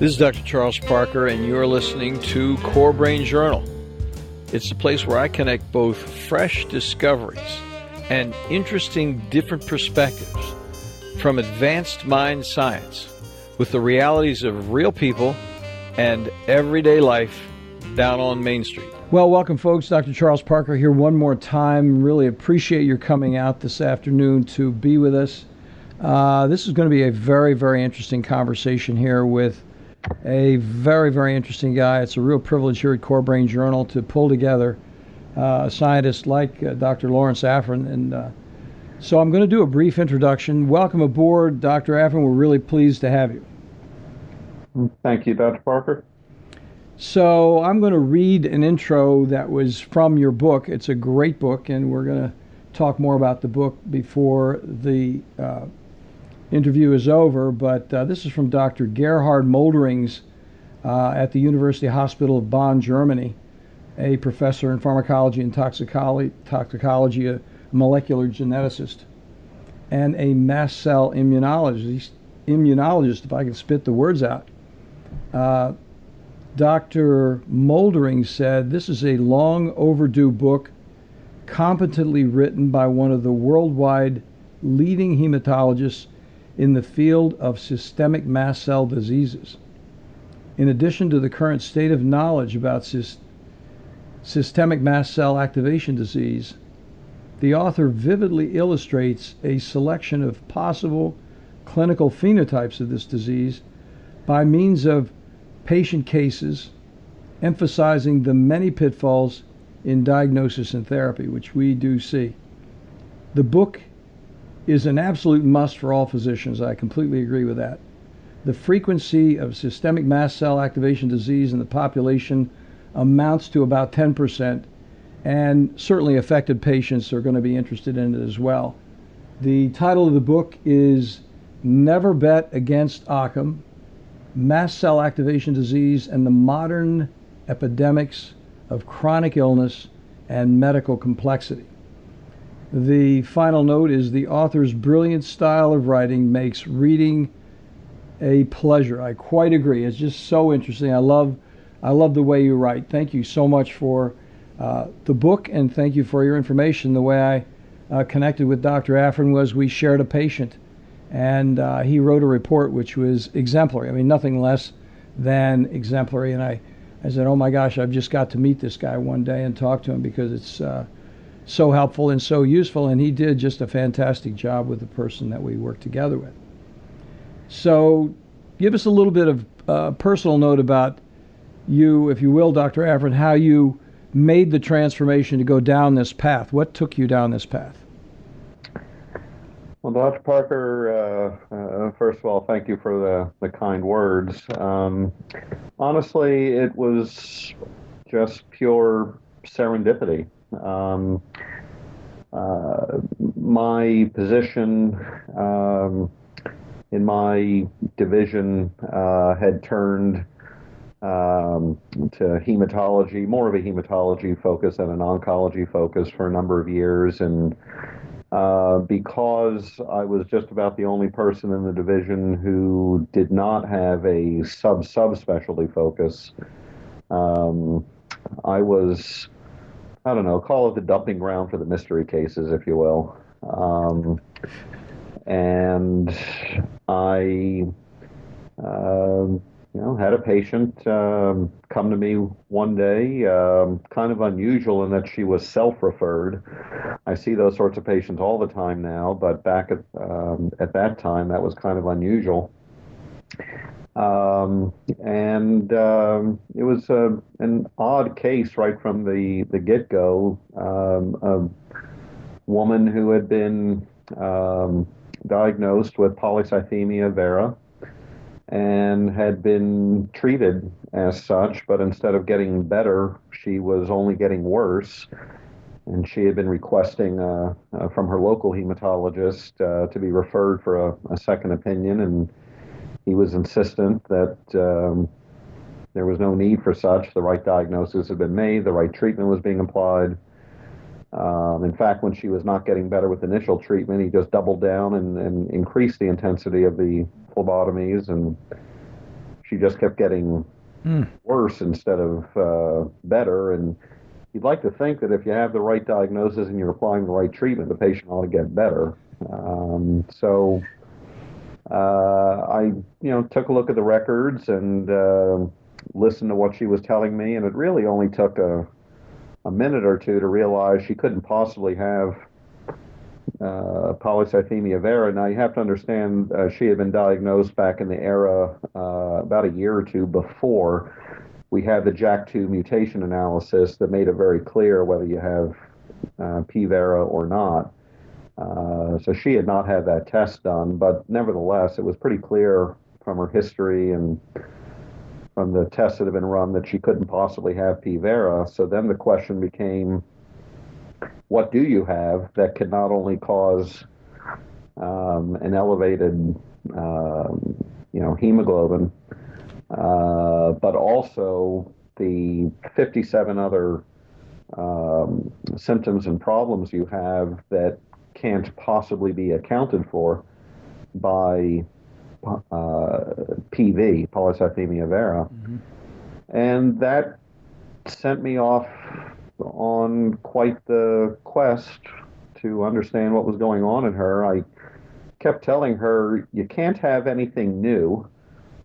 This is Dr. Charles Parker, and you're listening to Core Brain Journal. It's the place where I connect both fresh discoveries and interesting different perspectives from advanced mind science with the realities of real people and everyday life down on Main Street. Well, welcome, folks. Dr. Charles Parker here one more time. Really appreciate your coming out this afternoon to be with us. Uh, this is going to be a very, very interesting conversation here with a very, very interesting guy. It's a real privilege here at Core Brain Journal to pull together uh, a scientist like uh, Dr. Lawrence Afrin. And uh, so I'm going to do a brief introduction. Welcome aboard, Dr. Afrin. We're really pleased to have you. Thank you, Dr. Parker. So I'm going to read an intro that was from your book. It's a great book, and we're going to talk more about the book before the uh, interview is over, but uh, this is from Dr. Gerhard Molderings uh, at the University Hospital of Bonn, Germany, a professor in pharmacology and toxicology, toxicology a molecular geneticist, and a mast cell immunologist, immunologist if I can spit the words out. Uh, Dr. Moldering said this is a long overdue book, competently written by one of the worldwide leading hematologists in the field of systemic mast cell diseases. In addition to the current state of knowledge about systemic mast cell activation disease, the author vividly illustrates a selection of possible clinical phenotypes of this disease by means of patient cases, emphasizing the many pitfalls in diagnosis and therapy, which we do see. The book is an absolute must for all physicians. I completely agree with that. The frequency of systemic mast cell activation disease in the population amounts to about 10%, and certainly affected patients are going to be interested in it as well. The title of the book is Never Bet Against Occam Mast Cell Activation Disease and the Modern Epidemics of Chronic Illness and Medical Complexity. The final note is the author's brilliant style of writing makes reading a pleasure. I quite agree. It's just so interesting. I love, I love the way you write. Thank you so much for uh, the book, and thank you for your information. The way I uh, connected with Dr. Afrin was we shared a patient, and uh, he wrote a report which was exemplary. I mean, nothing less than exemplary. And I, I said, "Oh my gosh, I've just got to meet this guy one day and talk to him because it's." So helpful and so useful. And he did just a fantastic job with the person that we worked together with. So, give us a little bit of uh, personal note about you, if you will, Dr. Afrin, how you made the transformation to go down this path. What took you down this path? Well, Dr. Parker, uh, uh, first of all, thank you for the, the kind words. Um, honestly, it was just pure serendipity. Um, uh, my position um, in my division uh, had turned um, to hematology, more of a hematology focus than an oncology focus for a number of years. And uh, because I was just about the only person in the division who did not have a sub subspecialty focus, um, I was I don't know, call it the dumping ground for the mystery cases, if you will. Um, and I, uh, you know, had a patient um, come to me one day, um, kind of unusual in that she was self-referred. I see those sorts of patients all the time now, but back at um, at that time, that was kind of unusual. Um, and um, it was uh, an odd case right from the, the get go. Um, a woman who had been um, diagnosed with polycythemia vera and had been treated as such, but instead of getting better, she was only getting worse. And she had been requesting uh, uh, from her local hematologist uh, to be referred for a, a second opinion. And he was insistent that um, there was no need for such. The right diagnosis had been made, the right treatment was being applied. Um, in fact, when she was not getting better with initial treatment, he just doubled down and, and increased the intensity of the phlebotomies. And she just kept getting Mm. worse instead of uh, better. And you'd like to think that if you have the right diagnosis and you're applying the right treatment, the patient ought to get better. Um, so I, you know, took a look at the records and uh, listened to what she was telling me, and it really only took a a minute or two to realize she couldn't possibly have uh, polycythemia vera. Now you have to understand uh, she had been diagnosed back in the era uh, about a year or two before we had the JAK2 mutation analysis that made it very clear whether you have uh, P vera or not. Uh, so she had not had that test done, but nevertheless, it was pretty clear from her history and from the tests that have been run that she couldn't possibly have P vera. So then the question became, what do you have that could not only cause um, an elevated, um, you know, hemoglobin, uh, but also the 57 other um, symptoms and problems you have that can't possibly be accounted for by uh, PV, polycythemia vera. Mm-hmm. And that sent me off on quite the quest to understand what was going on in her. I kept telling her, you can't have anything new.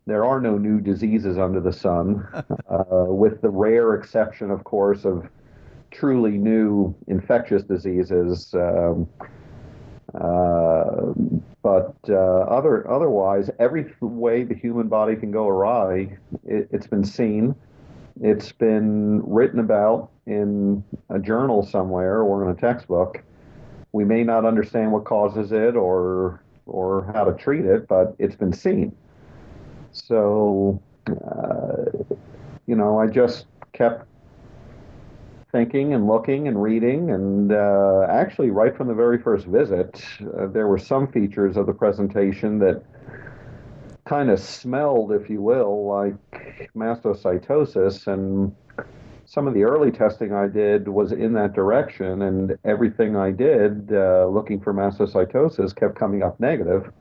There are no new diseases under the sun, uh, with the rare exception, of course, of truly new infectious diseases. Um, uh, but uh, other otherwise, every way the human body can go awry, it, it's been seen. It's been written about in a journal somewhere or in a textbook. We may not understand what causes it or or how to treat it, but it's been seen. So, uh, you know, I just kept thinking and looking and reading. And uh, actually, right from the very first visit, uh, there were some features of the presentation that kind of smelled, if you will, like mastocytosis. And some of the early testing I did was in that direction. And everything I did uh, looking for mastocytosis kept coming up negative.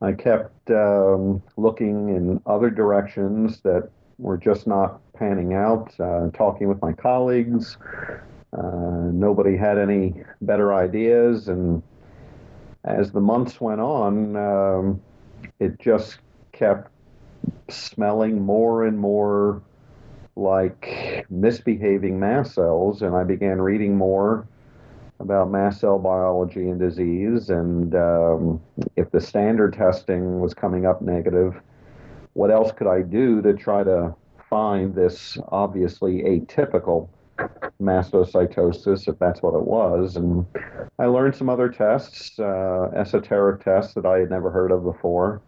I kept um, looking in other directions that were just not panning out, uh, talking with my colleagues. Uh, nobody had any better ideas. And as the months went on, um, it just kept smelling more and more like misbehaving mast cells. And I began reading more about mast cell biology and disease. And um, if the standard testing was coming up negative, what else could I do to try to find this obviously atypical mastocytosis, if that's what it was? And I learned some other tests, uh, esoteric tests that I had never heard of before,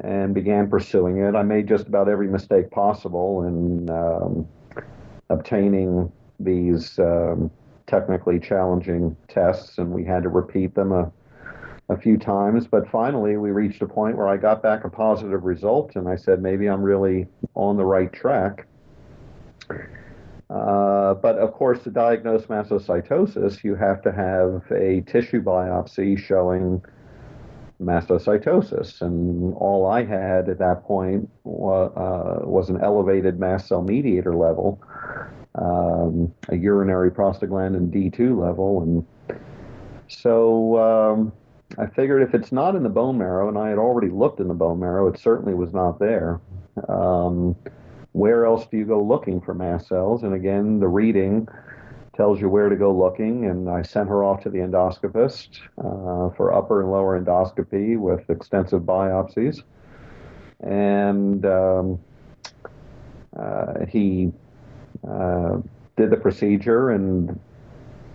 and began pursuing it. I made just about every mistake possible in um, obtaining these um, technically challenging tests, and we had to repeat them a a few times, but finally we reached a point where I got back a positive result, and I said maybe I'm really on the right track. Uh, but of course, to diagnose mastocytosis, you have to have a tissue biopsy showing mastocytosis, and all I had at that point was, uh, was an elevated mast cell mediator level, um, a urinary prostaglandin D2 level, and so. Um, I figured if it's not in the bone marrow, and I had already looked in the bone marrow, it certainly was not there. Um, where else do you go looking for mast cells? And again, the reading tells you where to go looking. And I sent her off to the endoscopist uh, for upper and lower endoscopy with extensive biopsies. And um, uh, he uh, did the procedure, and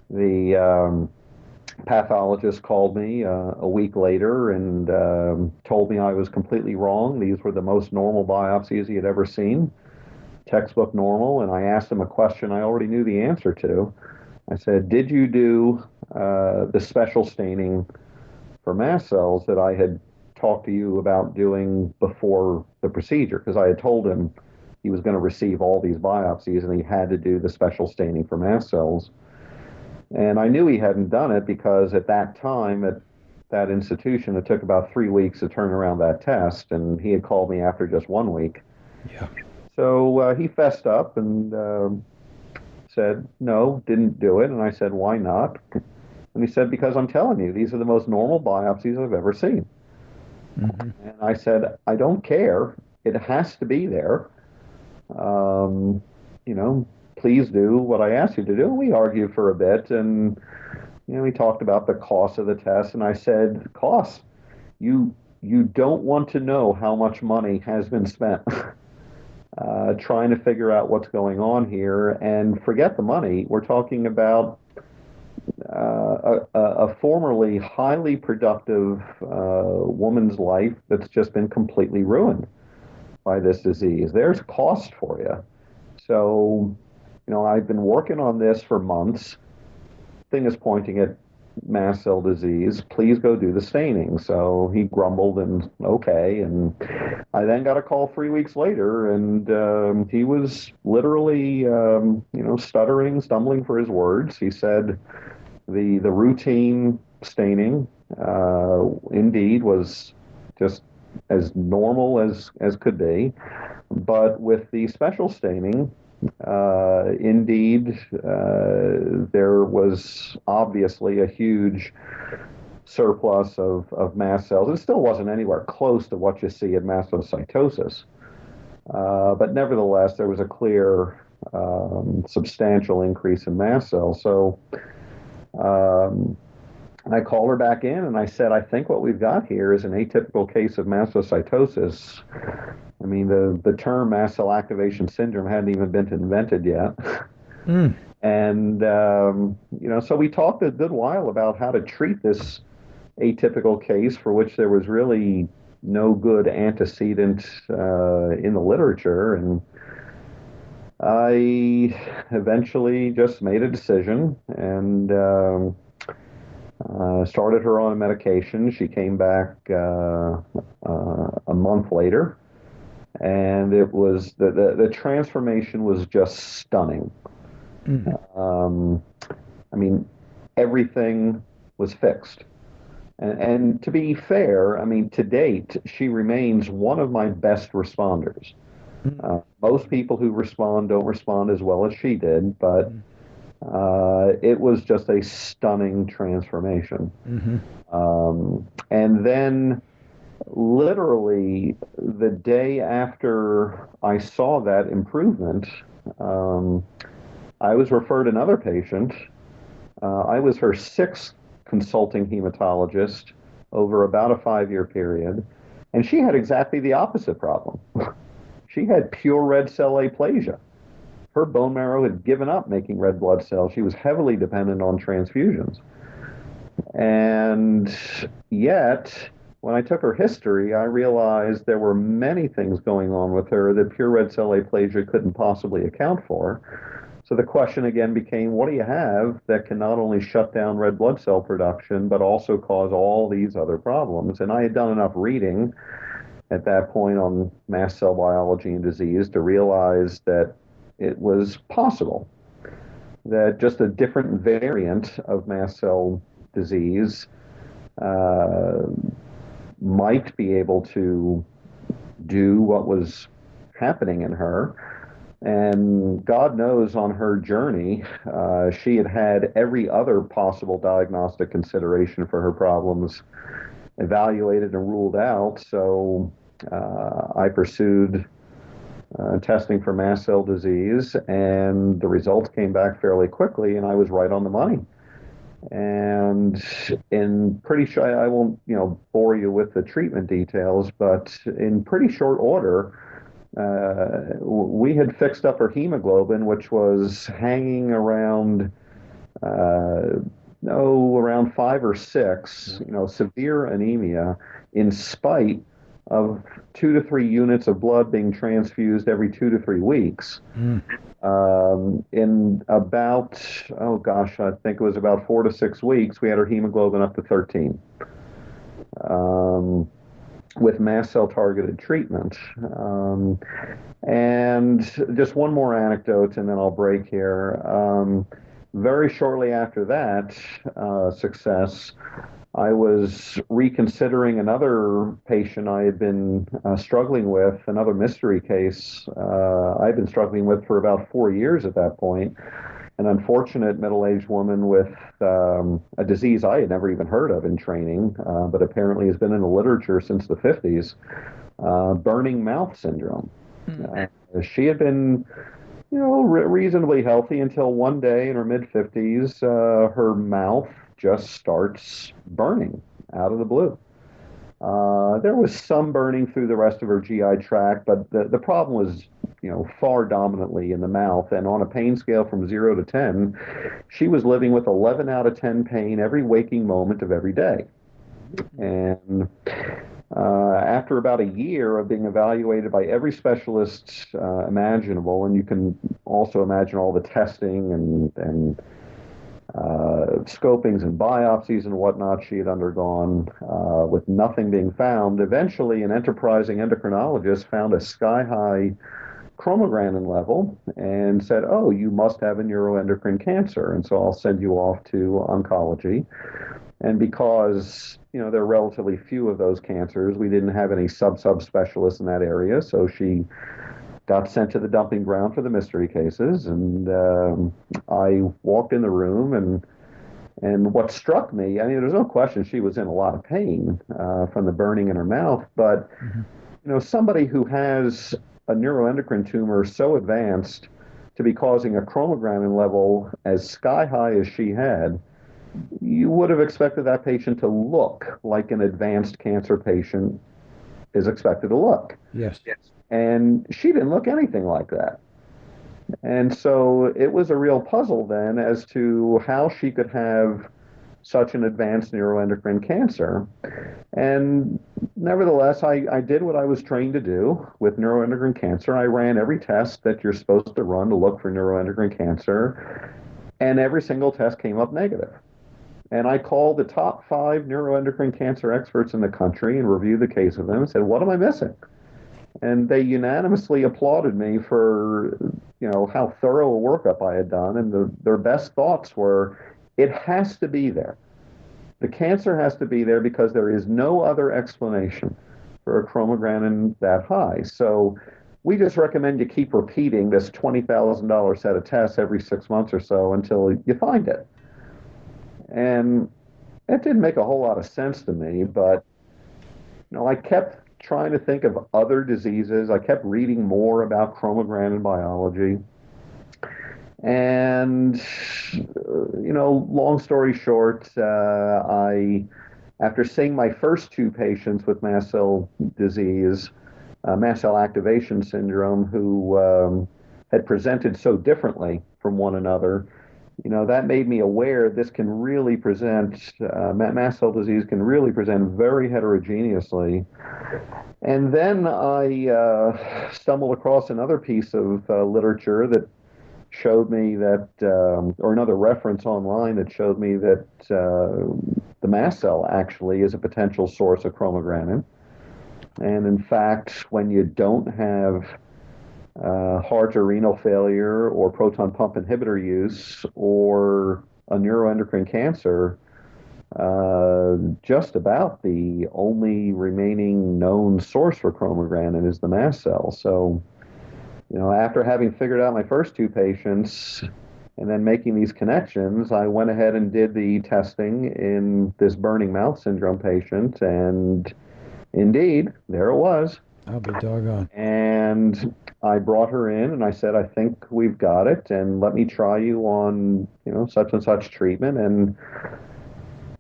the um, pathologist called me uh, a week later and um, told me I was completely wrong. These were the most normal biopsies he had ever seen, textbook normal. And I asked him a question I already knew the answer to. I said, Did you do uh, the special staining for mast cells that I had talked to you about doing before the procedure? Because I had told him he was going to receive all these biopsies and he had to do the special staining for mast cells. And I knew he hadn't done it because at that time, at that institution, it took about three weeks to turn around that test, and he had called me after just one week. Yeah. So uh, he fessed up and uh, said, no, didn't do it. And I said, why not? And he said, because I'm telling you, these are the most normal biopsies I've ever seen. Mm-hmm. And I said, I don't care. It has to be there. Um, you know, please do what I asked you to do. We argued for a bit, and you know, we talked about the cost of the test, and I said, cost. You you don't want to know how much money has been spent. uh, trying to figure out what's going on here and forget the money. We're talking about uh, a, a, formerly highly productive uh, woman's life that's just been completely ruined by this disease. There's cost for you. So, you know, I've been working on this for months. Thing is pointing at mast cell disease. Please go do the staining. So he grumbled and okay. And I then got a call three weeks later, and um, he was literally, um, you know, stuttering, stumbling for his words. He said the the routine staining uh, indeed was just as normal as as could be, but with the special staining, uh, indeed, uh, there was obviously a huge surplus of, of mast cells. It still wasn't anywhere close to what you see in mastocytosis. Uh, but nevertheless, there was a clear, um, substantial increase in mast cells. So um, I called her back in and I said, I think what we've got here is an atypical case of mastocytosis. I mean, the, the term mast cell activation syndrome hadn't even been invented yet. Mm. And, um, you know, so we talked a good while about how to treat this atypical case for which there was really no good antecedent uh, in the literature. And I eventually just made a decision and um, uh, started her on a medication. She came back uh, uh a month later and it was the, the, the transformation was just stunning. Mm-hmm. Um, I mean, everything was fixed. And, and, to be fair, I mean, to date, she remains one of my best responders. Mm-hmm. Uh, most people who respond don't respond as well as she did, but mm-hmm. uh, it was just a stunning transformation. Mm-hmm. Um, and then literally the day after I saw that improvement, um, I was referred another patient. Uh, I was her sixth consulting hematologist over about a five year period, and she had exactly the opposite problem. she had pure red cell aplasia. Her bone marrow had given up making red blood cells. She was heavily dependent on transfusions. And yet, when I took her history, I realized there were many things going on with her that pure red cell aplasia couldn't possibly account for. So the question again became what do you have that can not only shut down red blood cell production, but also cause all these other problems? And I had done enough reading at that point on mast cell biology and disease to realize that it was possible that just a different variant of mast cell disease. Uh, might be able to do what was happening in her. And God knows on her journey, uh, she had had every other possible diagnostic consideration for her problems evaluated and ruled out. So uh, I pursued uh, testing for mast cell disease, and the results came back fairly quickly, and I was right on the money and in pretty short, I won't you know bore you with the treatment details, but in pretty short order, uh, we had fixed up her hemoglobin, which was hanging around. Uh, no, around five or six, you know, severe anemia, in spite of two to three units of blood being transfused every two to three weeks. Mm. Um, in about, oh gosh, I think it was about four to six weeks, we had our hemoglobin up to 13. Um, with mast cell targeted treatment. Um, and just one more anecdote, and then I'll break here. Um, very shortly after that uh, success, I was reconsidering another patient I had been uh, struggling with, another mystery case uh, I'd been struggling with for about four years at that point. An unfortunate middle aged woman with um, a disease I had never even heard of in training, uh, but apparently has been in the literature since the 50s uh, burning mouth syndrome. Mm-hmm. she had been you know, re- reasonably healthy until one day in her mid 50s, uh, her mouth just starts burning out of the blue. Uh, there was some burning through the rest of her GI tract, but the, the problem was, you know, far dominantly in the mouth. And on a pain scale from zero to 10, she was living with 11 out of 10 pain every waking moment of every day. And uh, after about a year of being evaluated by every specialist uh, imaginable, and you can also imagine all the testing and, and uh, scopings and biopsies and whatnot she had undergone uh, with nothing being found. Eventually, an enterprising endocrinologist found a sky high chromogranin level and said, Oh, you must have a neuroendocrine cancer. And so I'll send you off to oncology. And because you know there are relatively few of those cancers, we didn't have any sub sub specialists in that area. So she got sent to the dumping ground for the mystery cases, and um, I walked in the room and. And what struck me, I mean, there's no question she was in a lot of pain uh, from the burning in her mouth, but mm-hmm. you know, somebody who has a neuroendocrine tumor so advanced to be causing a chromogranin level as sky high as she had, you would have expected that patient to look like an advanced cancer patient is expected to look. Yes. Yes. And she didn't look anything like that. And so it was a real puzzle then as to how she could have such an advanced neuroendocrine cancer. And nevertheless, I, I did what I was trained to do with neuroendocrine cancer. I ran every test that you're supposed to run to look for neuroendocrine cancer, and every single test came up negative. And I called the top five neuroendocrine cancer experts in the country and reviewed the case of them and said, What am I missing? and they unanimously applauded me for you know how thorough a workup I had done, and the, their best thoughts were, it has to be there. The cancer has to be there because there is no other explanation for a chromogranin that high. So we just recommend you keep repeating this $20,000 set of tests every six months or so until you find it. And it didn't make a whole lot of sense to me, but you know, I kept trying to think of other diseases. I kept reading more about chromogranin biology. And, you know, long story short, uh, I, after seeing my first two patients with mast cell disease, uh, mast cell activation syndrome, who um, had presented so differently from one another, you know, that made me aware this can really present, uh, mast cell disease can really present very heterogeneously. And then I uh, stumbled across another piece of uh, literature that showed me that, um, or another reference online that showed me that uh, the mast cell actually is a potential source of chromogranin. And in fact, when you don't have uh, heart or renal failure or proton pump inhibitor use or a neuroendocrine cancer, uh, just about the only remaining known source for chromogranin is the mast cell. So, you know, after having figured out my first two patients and then making these connections, I went ahead and did the testing in this burning mouth syndrome patient, and indeed, there it was. I'll be doggone. And I brought her in and I said, I think we've got it, and let me try you on, you know, such and such treatment. And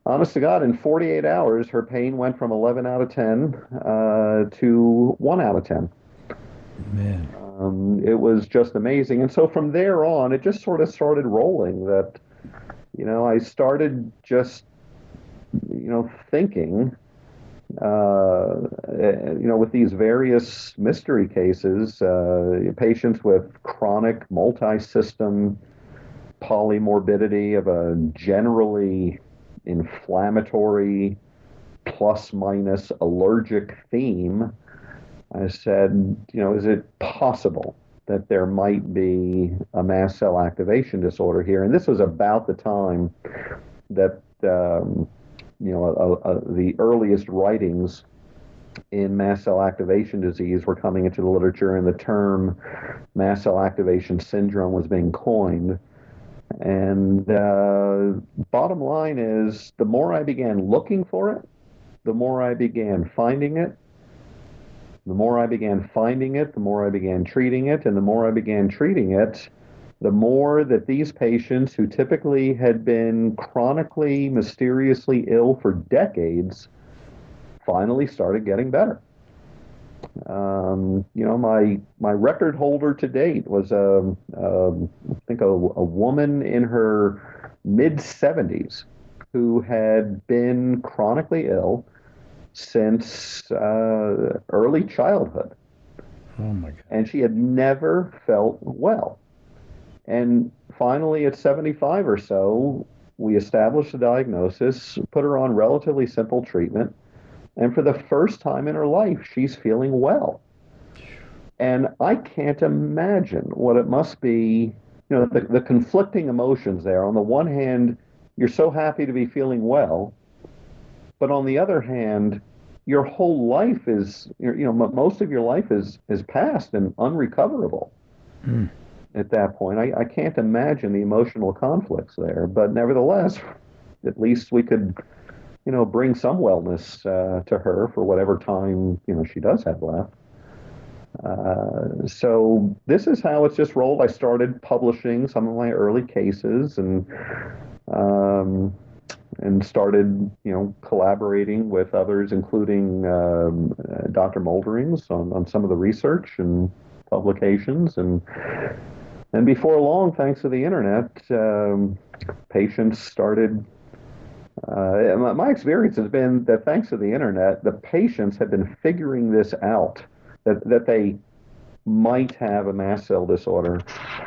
honest to God, in 48 hours, her pain went from 11 out of 10 uh, to 1 out of 10. Man. Um, it was just amazing. And so from there on, it just sort of started rolling that, you know, I started just, you know, thinking uh, you know, with these various mystery cases, uh, patients with chronic multi-system polymorbidity of a generally inflammatory plus minus allergic theme, I said, you know, is it possible that there might be a mast cell activation disorder here? And this was about the time that um, you know, a, a, the earliest writings in mast cell activation disease were coming into the literature, and the term mast cell activation syndrome was being coined. And uh, bottom line is, the more I began looking for it, the more I began finding it. The more I began finding it, the more I began treating it, and the more I began treating it, the more that these patients who typically had been chronically, mysteriously ill for decades finally started getting better. Um, you know, my my record holder to date was a, um, um, I think a, a woman in her mid 70s who had been chronically ill since uh, early childhood. Oh my God. And she had never felt well. And finally, at 75 or so, we established a diagnosis, put her on relatively simple treatment, and for the first time in her life, she's feeling well. And I can't imagine what it must be, you know, the, the conflicting emotions there. On the one hand, you're so happy to be feeling well, but on the other hand, your whole life is, you know, most of your life is is past and unrecoverable. Mm. At that point, I, I can't imagine the emotional conflicts there. But nevertheless, at least we could you know, bring some wellness uh, to her for whatever time you know she does have left. Uh, so this is how it's just rolled. I started publishing some of my early cases and um, and started you know collaborating with others, including um, uh, Dr. Molderings on, on some of the research and publications and and before long, thanks to the internet, um, patients started uh, my experience has been that thanks to the internet, the patients have been figuring this out that, that they might have a mast cell disorder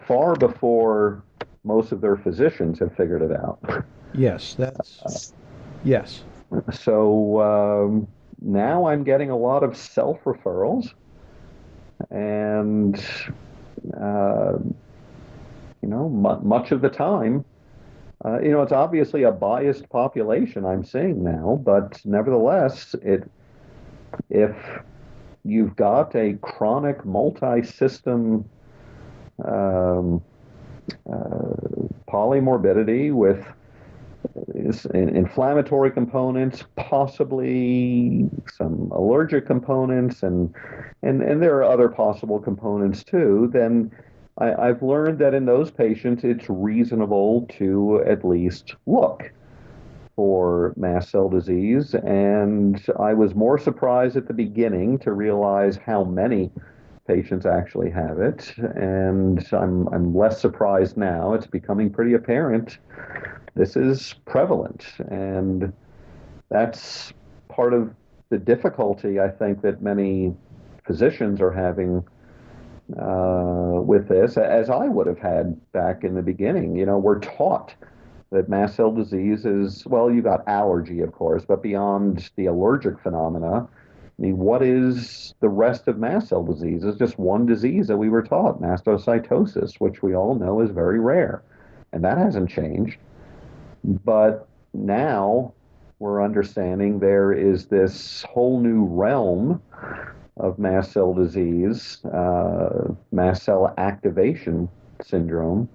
far before most of their physicians have figured it out. Yes, that's yes. So um, now I'm getting a lot of self referrals, and uh, you know, m- much of the time uh, you know, it's obviously a biased population I'm seeing now, but nevertheless, it if you've got a chronic multi-system um, uh, polymorbidity with inflammatory components, possibly some allergic components, and and and there are other possible components too. Then I, have learned that in those patients, it's reasonable to at least look for mast cell disease. And I was more surprised at the beginning to realize how many patients actually have it. And I'm, I'm less surprised now. It's becoming pretty apparent this is prevalent. And that's part of the difficulty, I think, that many physicians are having uh, with this, as I would have had back in the beginning. You know, we're taught that mast cell disease is, well, you got allergy, of course, but beyond the allergic phenomena, I mean, what is the rest of mast cell disease? It's just one disease that we were taught, mastocytosis, which we all know is very rare. And that hasn't changed. But now we're understanding there is this whole new realm of mast cell disease, uh, mast cell activation syndrome,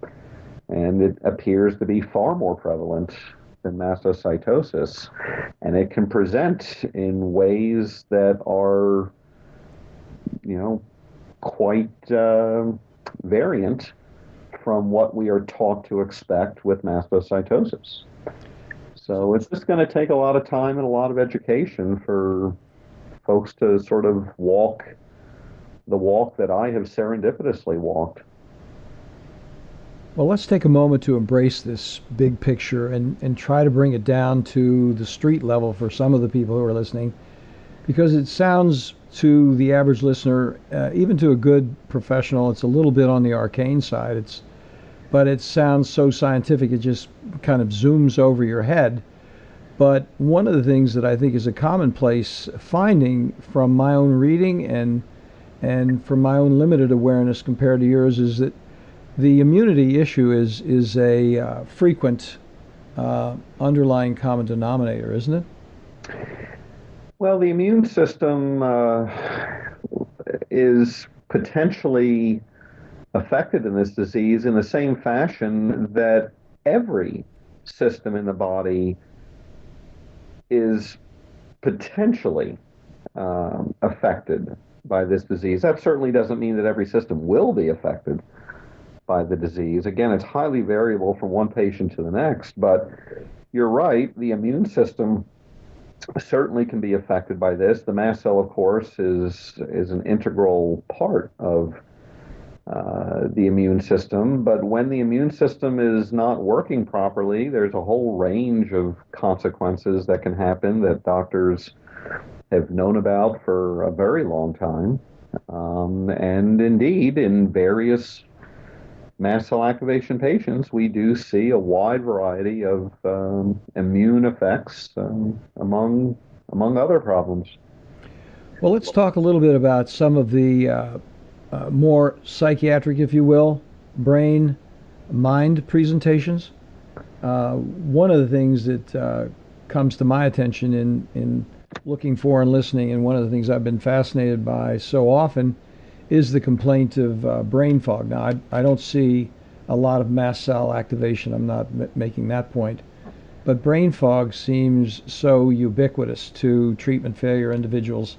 and it appears to be far more prevalent than mastocytosis. And it can present in ways that are, you know, quite uh, variant from what we are taught to expect with mastocytosis. So it's just going to take a lot of time and a lot of education for folks to sort of walk the walk that I have serendipitously walked. Well, let's take a moment to embrace this big picture and, and try to bring it down to the street level for some of the people who are listening, because it sounds to the average listener, uh, even to a good professional, it's a little bit on the arcane side. It's, but it sounds so scientific, it just kind of zooms over your head. But one of the things that I think is a commonplace finding from my own reading and and from my own limited awareness compared to yours is that the immunity issue is is a uh, frequent uh, underlying common denominator, isn't it? Well, the immune system uh, is potentially affected in this disease in the same fashion that every system in the body is potentially um, affected by this disease. That certainly doesn't mean that every system will be affected by the disease. Again, it's highly variable from one patient to the next, but you're right, the immune system certainly can be affected by this. The mast cell, of course, is is an integral part of the immune system. But when the immune system is not working properly, there's a whole range of consequences that can happen that doctors have known about for a very long time. Um, and indeed, in various mast cell activation patients, we do see a wide variety of um, immune effects um, among among other problems. Well, let's talk a little bit about some of the uh, uh, more psychiatric, if you will, brain mind presentations. Uh, one of the things that uh, comes to my attention in in looking for and listening, and one of the things I've been fascinated by so often is the complaint of uh, brain fog. Now, I, I don't see a lot of mast cell activation. I'm not m- making that point. But brain fog seems so ubiquitous to treatment failure individuals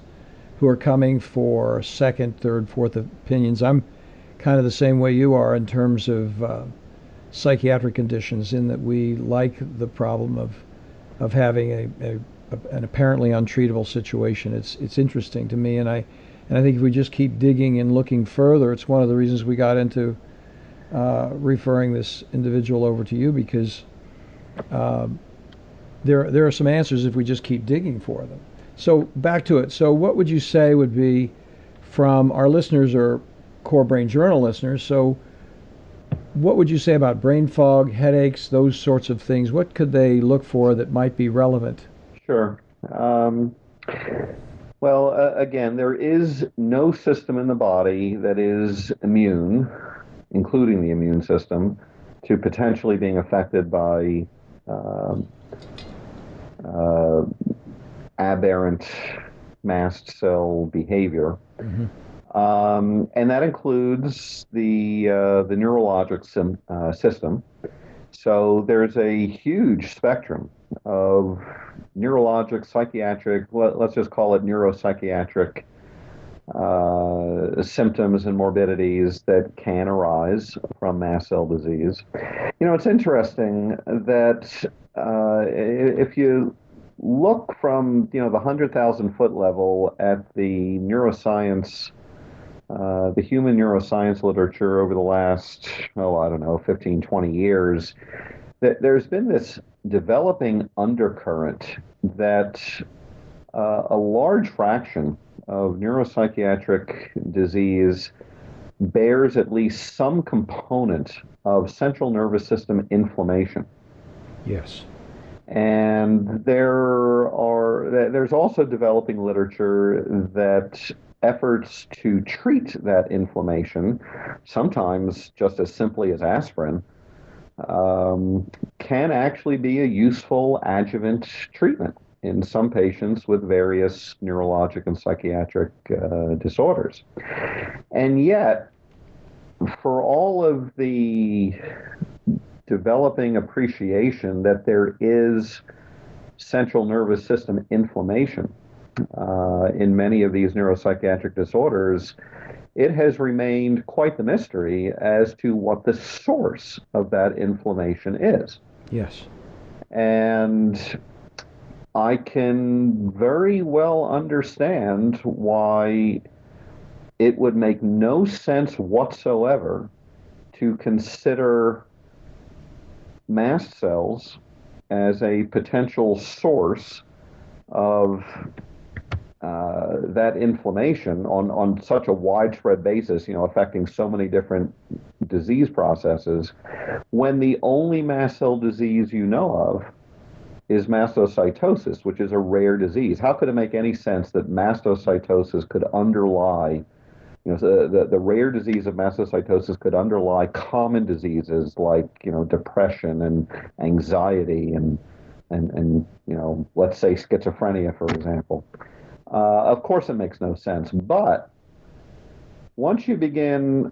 who are coming for second, third, fourth opinions. I'm kind of the same way you are in terms of uh, psychiatric conditions, in that we like the problem of of having a, a, a, an apparently untreatable situation. It's it's interesting to me, and I and I think if we just keep digging and looking further, it's one of the reasons we got into uh, referring this individual over to you because uh, there there are some answers if we just keep digging for them. So back to it. So what would you say would be from our listeners or Core Brain Journal listeners? So what would you say about brain fog, headaches, those sorts of things? What could they look for that might be relevant? Sure. Um, well, uh, again, there is no system in the body that is immune, including the immune system, to potentially being affected by um, uh, aberrant mast cell behavior. Mm-hmm. Um, and that includes the uh, the neurologic sim, uh, system. So there's a huge spectrum of neurologic, psychiatric, let, us just call it neuropsychiatric uh, symptoms and morbidities that can arise from mast cell disease. You know, it's interesting that uh, if you look from you know the hundred thousand foot level at the neuroscience. Uh, the human neuroscience literature over the last, oh, I don't know, 15, 20 years, that there's been this developing undercurrent that uh, a large fraction of neuropsychiatric disease bears at least some component of central nervous system inflammation. Yes. And there are there's also developing literature that efforts to treat that inflammation, sometimes just as simply as aspirin, um, can actually be a useful adjuvant treatment in some patients with various neurologic and psychiatric uh, disorders. And yet, for all of the developing appreciation that there is central nervous system inflammation uh, in many of these neuropsychiatric disorders, it has remained quite the mystery as to what the source of that inflammation is. Yes. And I can very well understand why it would make no sense whatsoever to consider mast cells as a potential source of uh, that inflammation on, on such a widespread basis, you know, affecting so many different disease processes, when the only mast cell disease you know of is mastocytosis, which is a rare disease. How could it make any sense that mastocytosis could underlie you know, the, the, rare disease of mastocytosis could underlie common diseases like, you know, depression and anxiety and, and, and you know, let's say schizophrenia, for example. Uh, of course, it makes no sense. But once you begin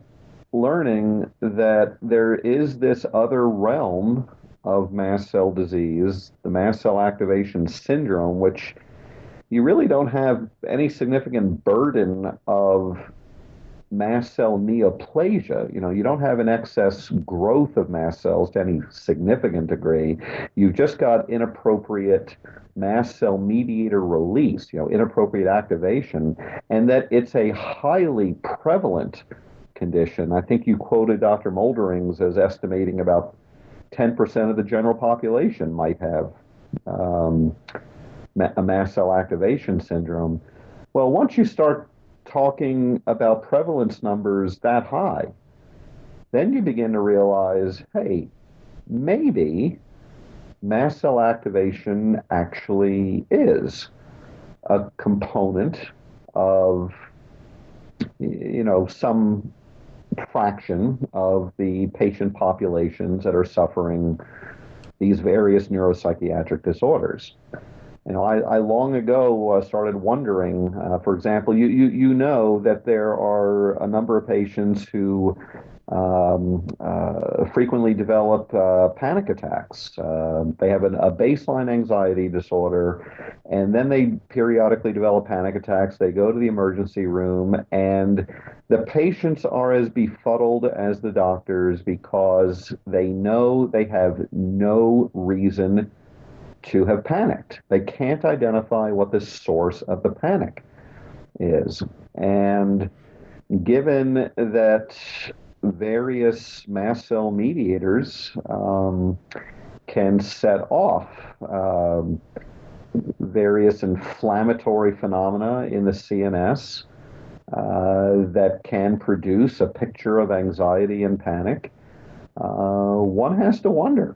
learning that there is this other realm of mast cell disease, the mast cell activation syndrome, which you really don't have any significant burden of mast cell neoplasia. You know, you don't have an excess growth of mast cells to any significant degree. You've just got inappropriate mast cell mediator release, you know, inappropriate activation, and that it's a highly prevalent condition. I think you quoted Dr. Molderings as estimating about 10% of the general population might have um, a mast cell activation syndrome. Well, once you start talking about prevalence numbers that high, then you begin to realize hey, maybe mast cell activation actually is a component of you know some fraction of the patient populations that are suffering these various neuropsychiatric disorders you know, I, I long ago uh, started wondering, uh, for example, you, you, you know that there are a number of patients who um, uh, frequently develop uh, panic attacks. Uh, they have an, a baseline anxiety disorder, and then they periodically develop panic attacks. They go to the emergency room, and the patients are as befuddled as the doctors because they know they have no reason to have panicked. They can't identify what the source of the panic is. And given that various mast cell mediators um, can set off um, various inflammatory phenomena in the CNS uh, that can produce a picture of anxiety and panic, uh, one has to wonder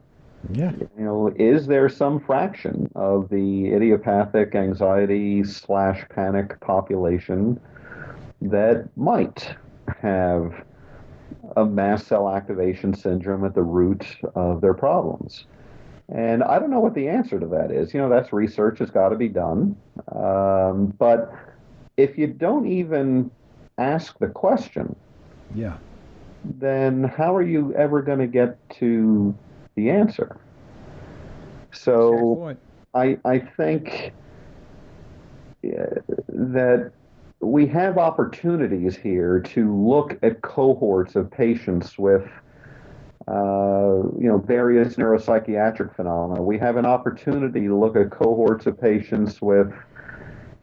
yeah. You know, is there some fraction of the idiopathic anxiety slash panic population that might have a mast cell activation syndrome at the root of their problems? And I don't know what the answer to that is. You know, that's research has got to be done. Um, but if you don't even ask the question, yeah, then how are you ever going to get to the answer. So I, I think that we have opportunities here to look at cohorts of patients with uh, you know various neuropsychiatric phenomena. We have an opportunity to look at cohorts of patients with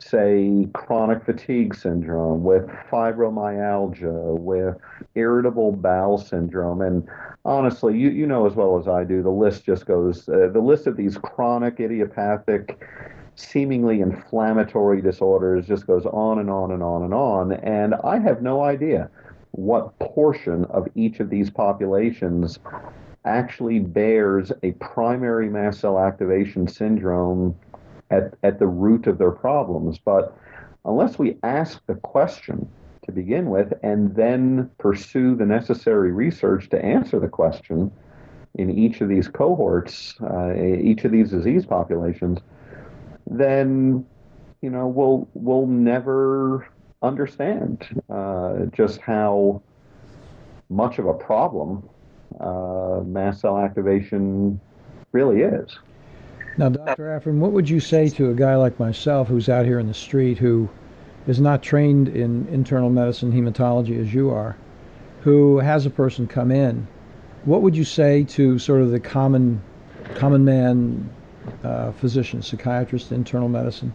say, chronic fatigue syndrome, with fibromyalgia, with irritable bowel syndrome. And honestly, you, you know as well as I do, the list just goes, uh, the list of these chronic, idiopathic, seemingly inflammatory disorders just goes on and on and on and on. And I have no idea what portion of each of these populations actually bears a primary mast cell activation syndrome at, at the root of their problems. But unless we ask the question to begin with and then pursue the necessary research to answer the question in each of these cohorts, uh, each of these disease populations, then you know we'll we'll never understand uh, just how much of a problem uh, mast cell activation really is. Now, Dr. Afrin, what would you say to a guy like myself who's out here in the street who is not trained in internal medicine hematology as you are, who has a person come in? What would you say to sort of the common common man uh, physician, psychiatrist, internal medicine,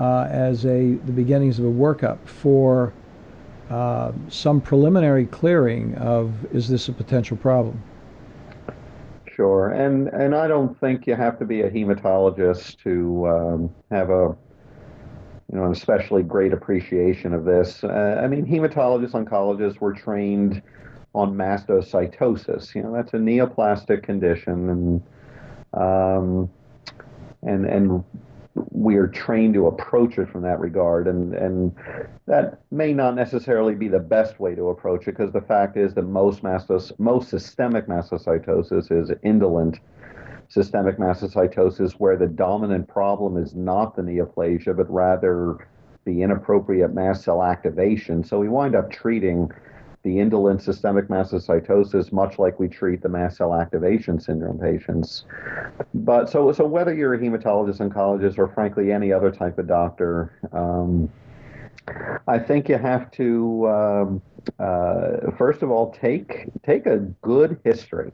uh, as a the beginnings of a workup for uh, some preliminary clearing of is this a potential problem? Sure, and and I don't think you have to be a hematologist to um, have a you know an especially great appreciation of this. Uh, I mean, hematologists, oncologists were trained on mastocytosis. You know, that's a neoplastic condition, and um, and and we are trained to approach it from that regard, and and that may not necessarily be the best way to approach it because the fact is that most mastos, most systemic mastocytosis is indolent systemic mastocytosis where the dominant problem is not the neoplasia but rather the inappropriate mast cell activation. So we wind up treating the indolent systemic mastocytosis, much like we treat the mast cell activation syndrome patients. But so, so whether you're a hematologist, oncologist, or frankly any other type of doctor, um, I think you have to um, uh, first of all take take a good history.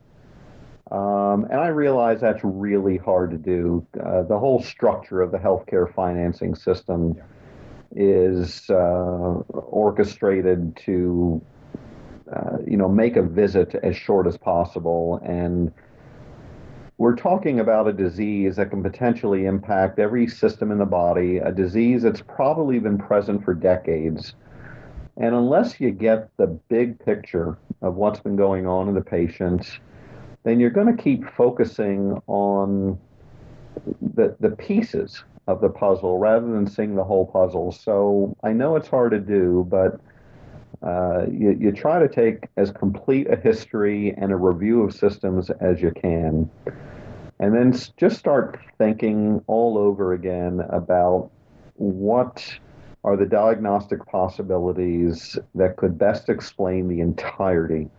Um, and I realize that's really hard to do. Uh, the whole structure of the healthcare financing system is uh, orchestrated to uh, you know, make a visit as short as possible. And we're talking about a disease that can potentially impact every system in the body, a disease that's probably been present for decades. And unless you get the big picture of what's been going on in the patient, then you're going to keep focusing on the, the pieces of the puzzle rather than seeing the whole puzzle. So I know it's hard to do, but uh, you, you try to take as complete a history and a review of systems as you can. And then just start thinking all over again about what are the diagnostic possibilities that could best explain the entirety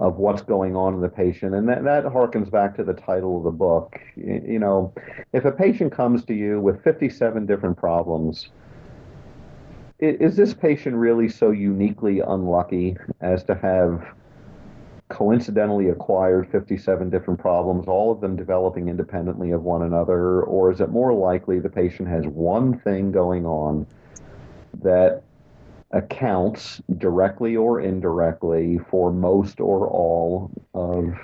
of what's going on in the patient. And that, that harkens back to the title of the book. You know, if a patient comes to you with 57 different problems, is this patient really so uniquely unlucky as to have coincidentally acquired 57 different problems, all of them developing independently of one another? Or is it more likely the patient has one thing going on that accounts directly or indirectly for most or all of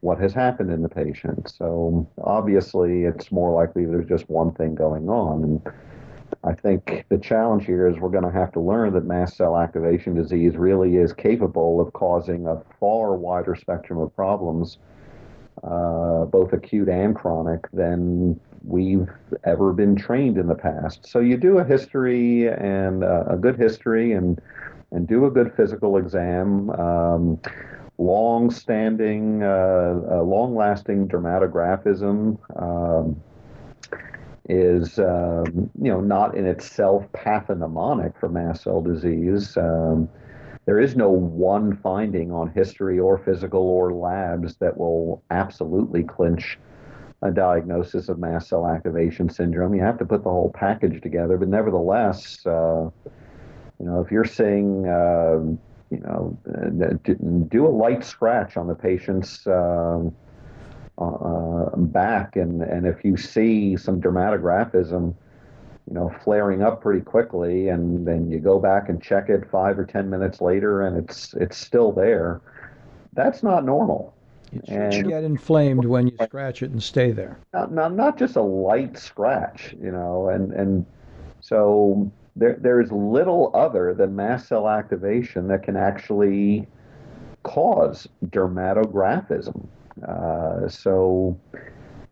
what has happened in the patient? So obviously, it's more likely there's just one thing going on. And I think the challenge here is we're going to have to learn that mast cell activation disease really is capable of causing a far wider spectrum of problems, uh, both acute and chronic, than we've ever been trained in the past. So you do a history and uh, a good history and and do a good physical exam. Um, long-standing, uh, uh long-lasting dermatographism. Um, is um, you know not in itself pathognomonic for mast cell disease. Um, there is no one finding on history or physical or labs that will absolutely clinch a diagnosis of mast cell activation syndrome. You have to put the whole package together, but nevertheless, uh, you know, if you're seeing, uh, you know, do a light scratch on the patient's uh, uh, back, and and if you see some dermatographism, you know, flaring up pretty quickly, and then you go back and check it five or ten minutes later, and it's it's still there. That's not normal. It should and, get inflamed when you scratch it and stay there. Not, not, not just a light scratch, you know, and, and so there, there's little other than mast cell activation that can actually cause dermatographism. Uh, so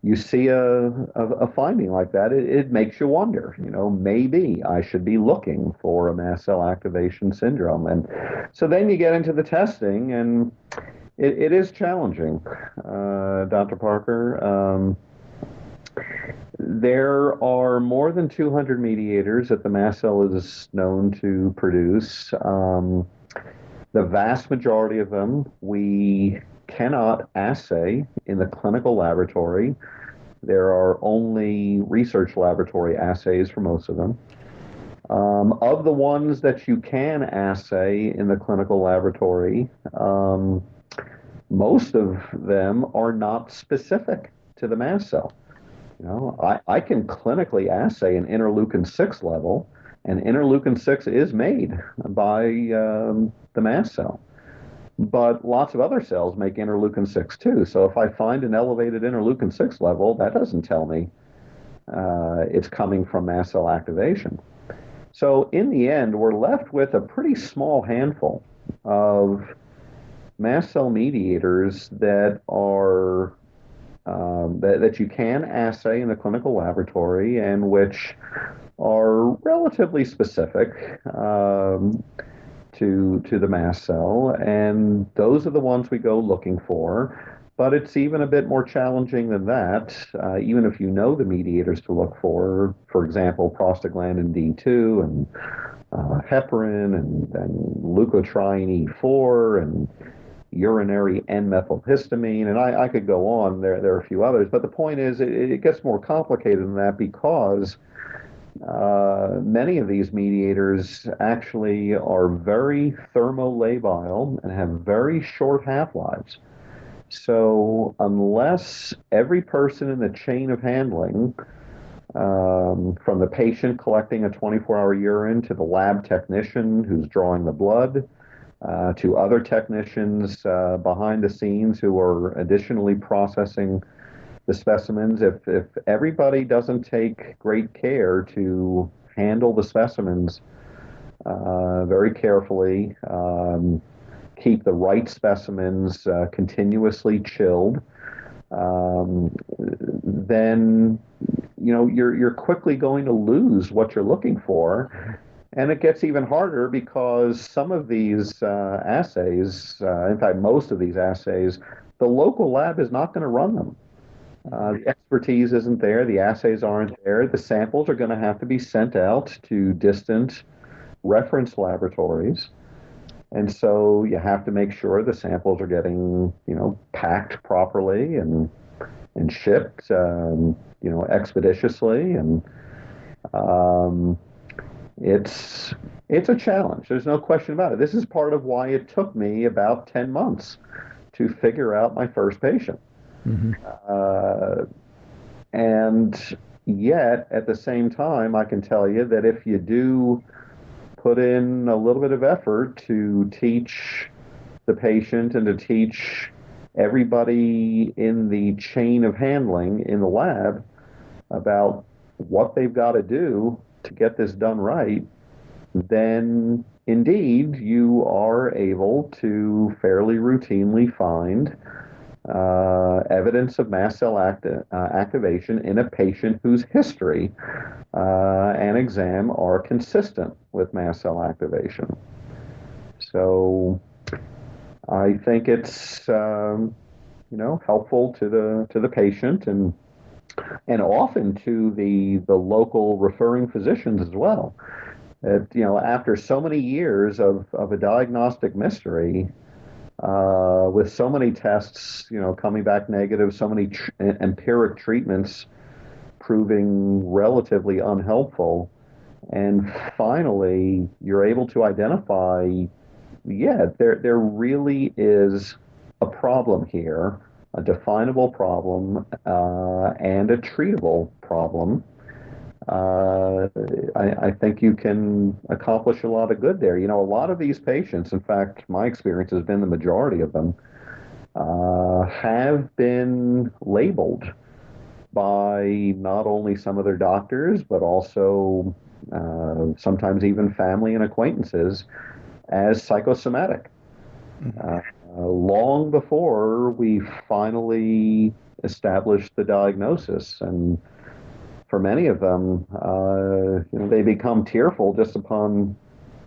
you see a, a, a, finding like that, it, it, makes you wonder, you know, maybe I should be looking for a mast cell activation syndrome. And so then you get into the testing, and it, it is challenging, uh, Dr. Parker. Um, there are more than 200 mediators that the mast cell is known to produce. Um, the vast majority of them we cannot assay in the clinical laboratory. There are only research laboratory assays for most of them. Um, of the ones that you can assay in the clinical laboratory, um, most of them are not specific to the mast cell. You know, I, I can clinically assay an interleukin 6 level, and interleukin 6 is made by um, the mast cell. But lots of other cells make interleukin 6 too. So if I find an elevated interleukin 6 level, that doesn't tell me uh, it's coming from mast cell activation. So in the end, we're left with a pretty small handful of mast cell mediators that are um, that, that you can assay in the clinical laboratory and which are relatively specific um, to, to the mast cell. And those are the ones we go looking for. But it's even a bit more challenging than that, uh, even if you know the mediators to look for, for example, prostaglandin D2 and uh, heparin and, and leukotriene E4 and urinary N-methylhistamine, and I, I, could go on. There, there are a few others, but the point is, it, it gets more complicated than that because uh, many of these mediators actually are very thermolabile and have very short half-lives. So unless every person in the chain of handling, um, from the patient collecting a 24-hour urine to the lab technician who's drawing the blood, uh, to other technicians uh, behind the scenes who are additionally processing the specimens. If, if everybody doesn't take great care to handle the specimens uh, very carefully, um, keep the right specimens uh, continuously chilled, um, then you know you're you're quickly going to lose what you're looking for and it gets even harder because some of these uh, assays, uh, in fact, most of these assays, the local lab is not going to run them. Uh, the expertise isn't there, the assays aren't there, the samples are going to have to be sent out to distant reference laboratories. And so you have to make sure the samples are getting, you know, packed properly and and shipped, um, you know, expeditiously. And um, it's it's a challenge. There's no question about it. This is part of why it took me about 10 months to figure out my first patient. Mm-hmm. Uh, and yet, at the same time, I can tell you that if you do put in a little bit of effort to teach the patient and to teach everybody in the chain of handling in the lab about what they've got to do to get this done right, then indeed you are able to fairly routinely find uh, evidence of mast cell uh, activation in a patient whose history uh, and exam are consistent with mast cell activation. So I think it's um, you know helpful to the to the patient and and often to the the local referring physicians as well. That you know, after so many years of, of a diagnostic mystery, uh, with so many tests, you know, coming back negative, so many tr- empiric treatments proving relatively unhelpful, and finally you're able to identify, yeah, there there really is a problem here a definable problem uh, and a treatable problem, uh, I, I, think you can accomplish a lot of good there. You know, a lot of these patients, in fact, my experience has been the majority of them, uh, have been labeled by not only some of their doctors, but also uh, sometimes even family and acquaintances as psychosomatic. Mm-hmm. Uh, uh, long before we finally established the diagnosis. And for many of them, uh, you know, they become tearful just upon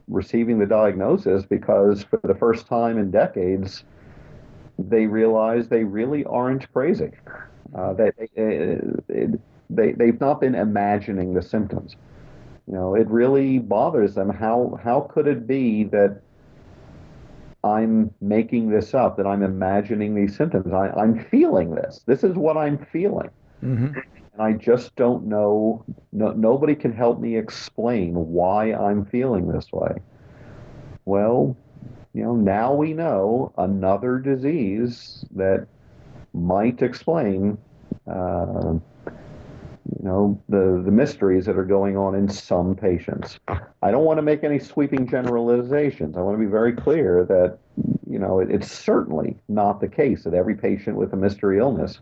receiving the diagnosis because for the first time in decades, they realize they really aren't crazy. Uh, they, they, they, they've not been imagining the symptoms. You know, it really bothers them. How, how could it be that I'm making this up, that I'm imagining these symptoms. I, I'm feeling this. This is what I'm feeling. Mm-hmm. And I just don't know. No, nobody can help me explain why I'm feeling this way. Well, you know, now we know another disease that might explain uh, you know the the mysteries that are going on in some patients. I don't want to make any sweeping generalizations. I want to be very clear that you know it, it's certainly not the case that every patient with a mystery illness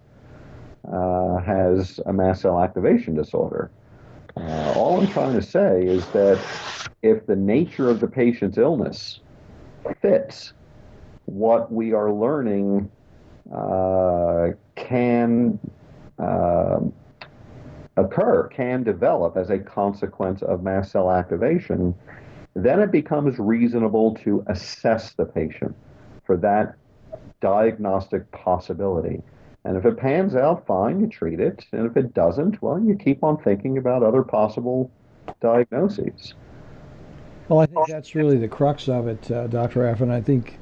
uh, has a mast cell activation disorder. Uh, all I'm trying to say is that if the nature of the patient's illness fits what we are learning uh, can uh, occur, can develop as a consequence of mast cell activation, then it becomes reasonable to assess the patient for that diagnostic possibility. And if it pans out, fine, you treat it. And if it doesn't, well, you keep on thinking about other possible diagnoses. Well, I think that's really the crux of it, uh, Dr. Afrin. I think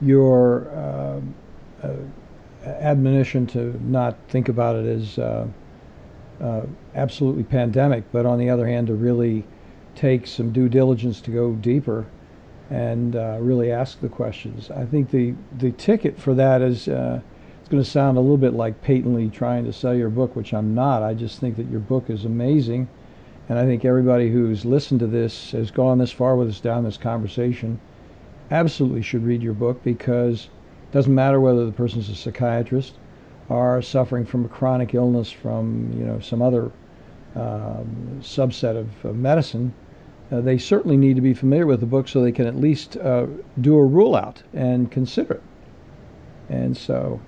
your uh, uh, admonition to not think about it as uh, uh, absolutely pandemic, but on the other hand, to really take some due diligence to go deeper and uh, really ask the questions. I think the, the ticket for that is it's going to sound a little bit like patently trying to sell your book, which I'm not. I just think that your book is amazing. And I think everybody who's listened to this, has gone this far with us down this conversation, absolutely should read your book because it doesn't matter whether the person's a psychiatrist or suffering from a chronic illness from you know some other um, subset of, of medicine. Uh, they certainly need to be familiar with the book so they can at least uh, do a rule out and consider it. And so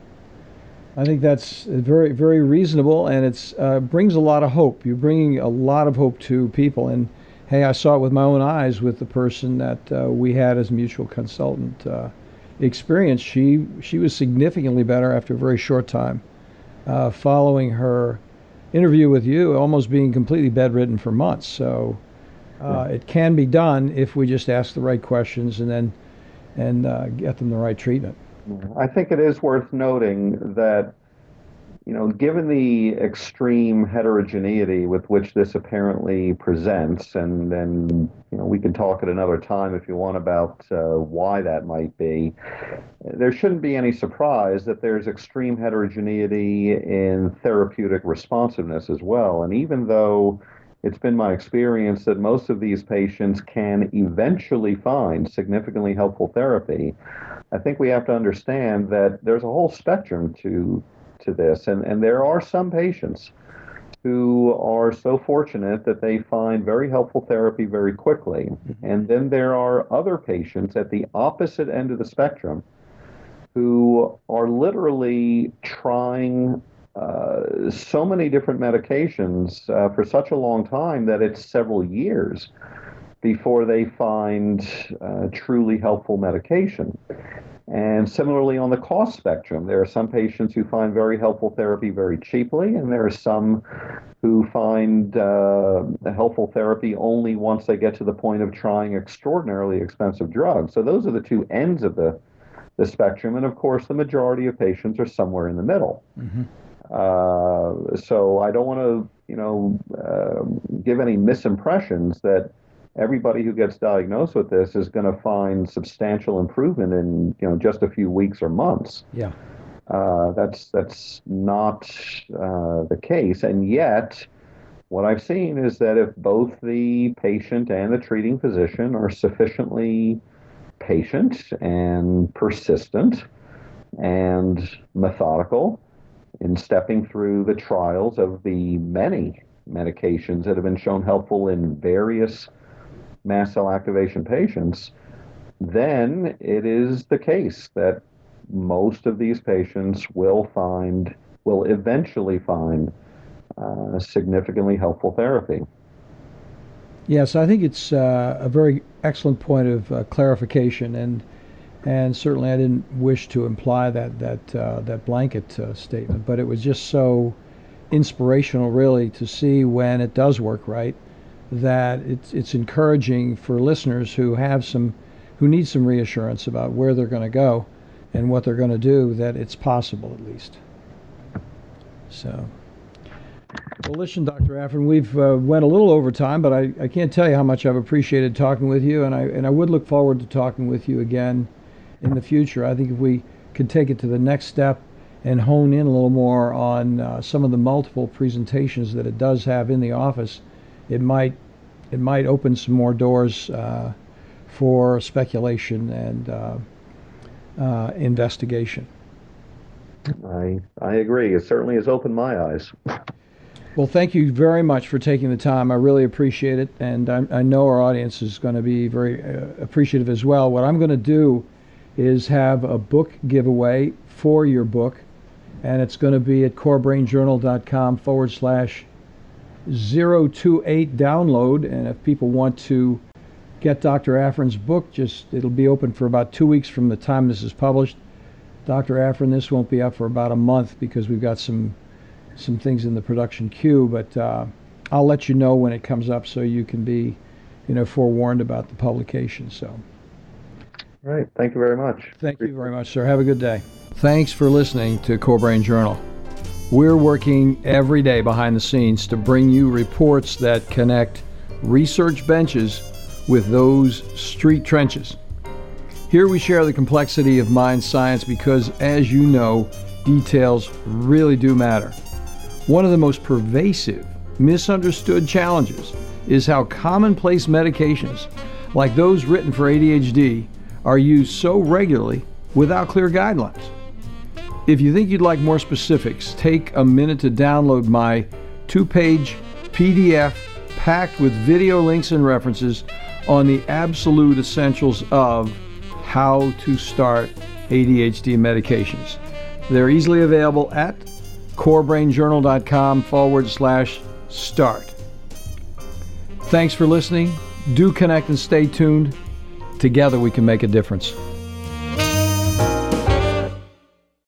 I think that's very, very reasonable, and it uh, brings a lot of hope. You're bringing a lot of hope to people, and hey, I saw it with my own eyes with the person that uh, we had as mutual consultant uh, experience. She she was significantly better after a very short time, uh, following her interview with you, almost being completely bedridden for months. So uh, it can be done if we just ask the right questions and then and uh, get them the right treatment. I think it is worth noting that, you know, given the extreme heterogeneity with which this apparently presents, and then, you know, we can talk at another time if you want about uh, why that might be, there shouldn't be any surprise that there's extreme heterogeneity in therapeutic responsiveness as well. And even though it's been my experience that most of these patients can eventually find significantly helpful therapy. I think we have to understand that there's a whole spectrum to to this, and and there are some patients who are so fortunate that they find very helpful therapy very quickly, mm-hmm. and then there are other patients at the opposite end of the spectrum who are literally trying uh, so many different medications uh, for such a long time that it's several years before they find uh, truly helpful medication. And similarly, on the cost spectrum, there are some patients who find very helpful therapy very cheaply, and there are some who find uh, helpful therapy only once they get to the point of trying extraordinarily expensive drugs. So those are the two ends of the, the spectrum. And of course, the majority of patients are somewhere in the middle. Mm-hmm. Uh, so I don't want to, you know, uh, give any misimpressions that everybody who gets diagnosed with this is going to find substantial improvement in you know just a few weeks or months. Yeah. Uh, that's that's not uh, the case, and yet what I've seen is that if both the patient and the treating physician are sufficiently patient and persistent and methodical in stepping through the trials of the many medications that have been shown helpful in various mast cell activation patients, then it is the case that most of these patients will find, will eventually find uh, significantly helpful therapy. Yes, I think it's uh, a very excellent point of uh, clarification, and and certainly I didn't wish to imply that that uh, that blanket uh, statement, but it was just so inspirational, really, to see when it does work right, that it's it's encouraging for listeners who have some who need some reassurance about where they're going to go and what they're going to do that it's possible at least. So. Well, listen, Dr. Afrin, we've uh, went a little over time, but I, I can't tell you how much I've appreciated talking with you, and I and I would look forward to talking with you again in the future. I think if we could take it to the next step and hone in a little more on uh, some of the multiple presentations that it does have in the office, it might it might open some more doors uh, for speculation and uh, uh, investigation. I I agree. It certainly has opened my eyes. Well, thank you very much for taking the time. I really appreciate it, and I, I know our audience is going to be very uh, appreciative as well. What I'm going to do is have a book giveaway for your book, and it's going to be at corebrainjournal.com forward slash 028 download. And if people want to get Dr. Afrin's book, just it'll be open for about two weeks from the time this is published. Dr. Afrin, this won't be up for about a month because we've got some some things in the production queue, but uh, I'll let you know when it comes up so you can be, you know, forewarned about the publication. So. All right. Thank you very much. Thank you very much, sir. Have a good day. Thanks for listening to Core Brain Journal. We're working every day behind the scenes to bring you reports that connect research benches with those street trenches. Here we share the complexity of mind science because, as you know, details really do matter. One of the most pervasive, misunderstood challenges is how commonplace medications, like those written for ADHD, are used so regularly without clear guidelines. If you think you'd like more specifics, take a minute to download my two page PDF packed with video links and references on the absolute essentials of how to start ADHD medications. They're easily available at corebrainjournal.com forward slash start. Thanks for listening. Do connect and stay tuned. Together we can make a difference.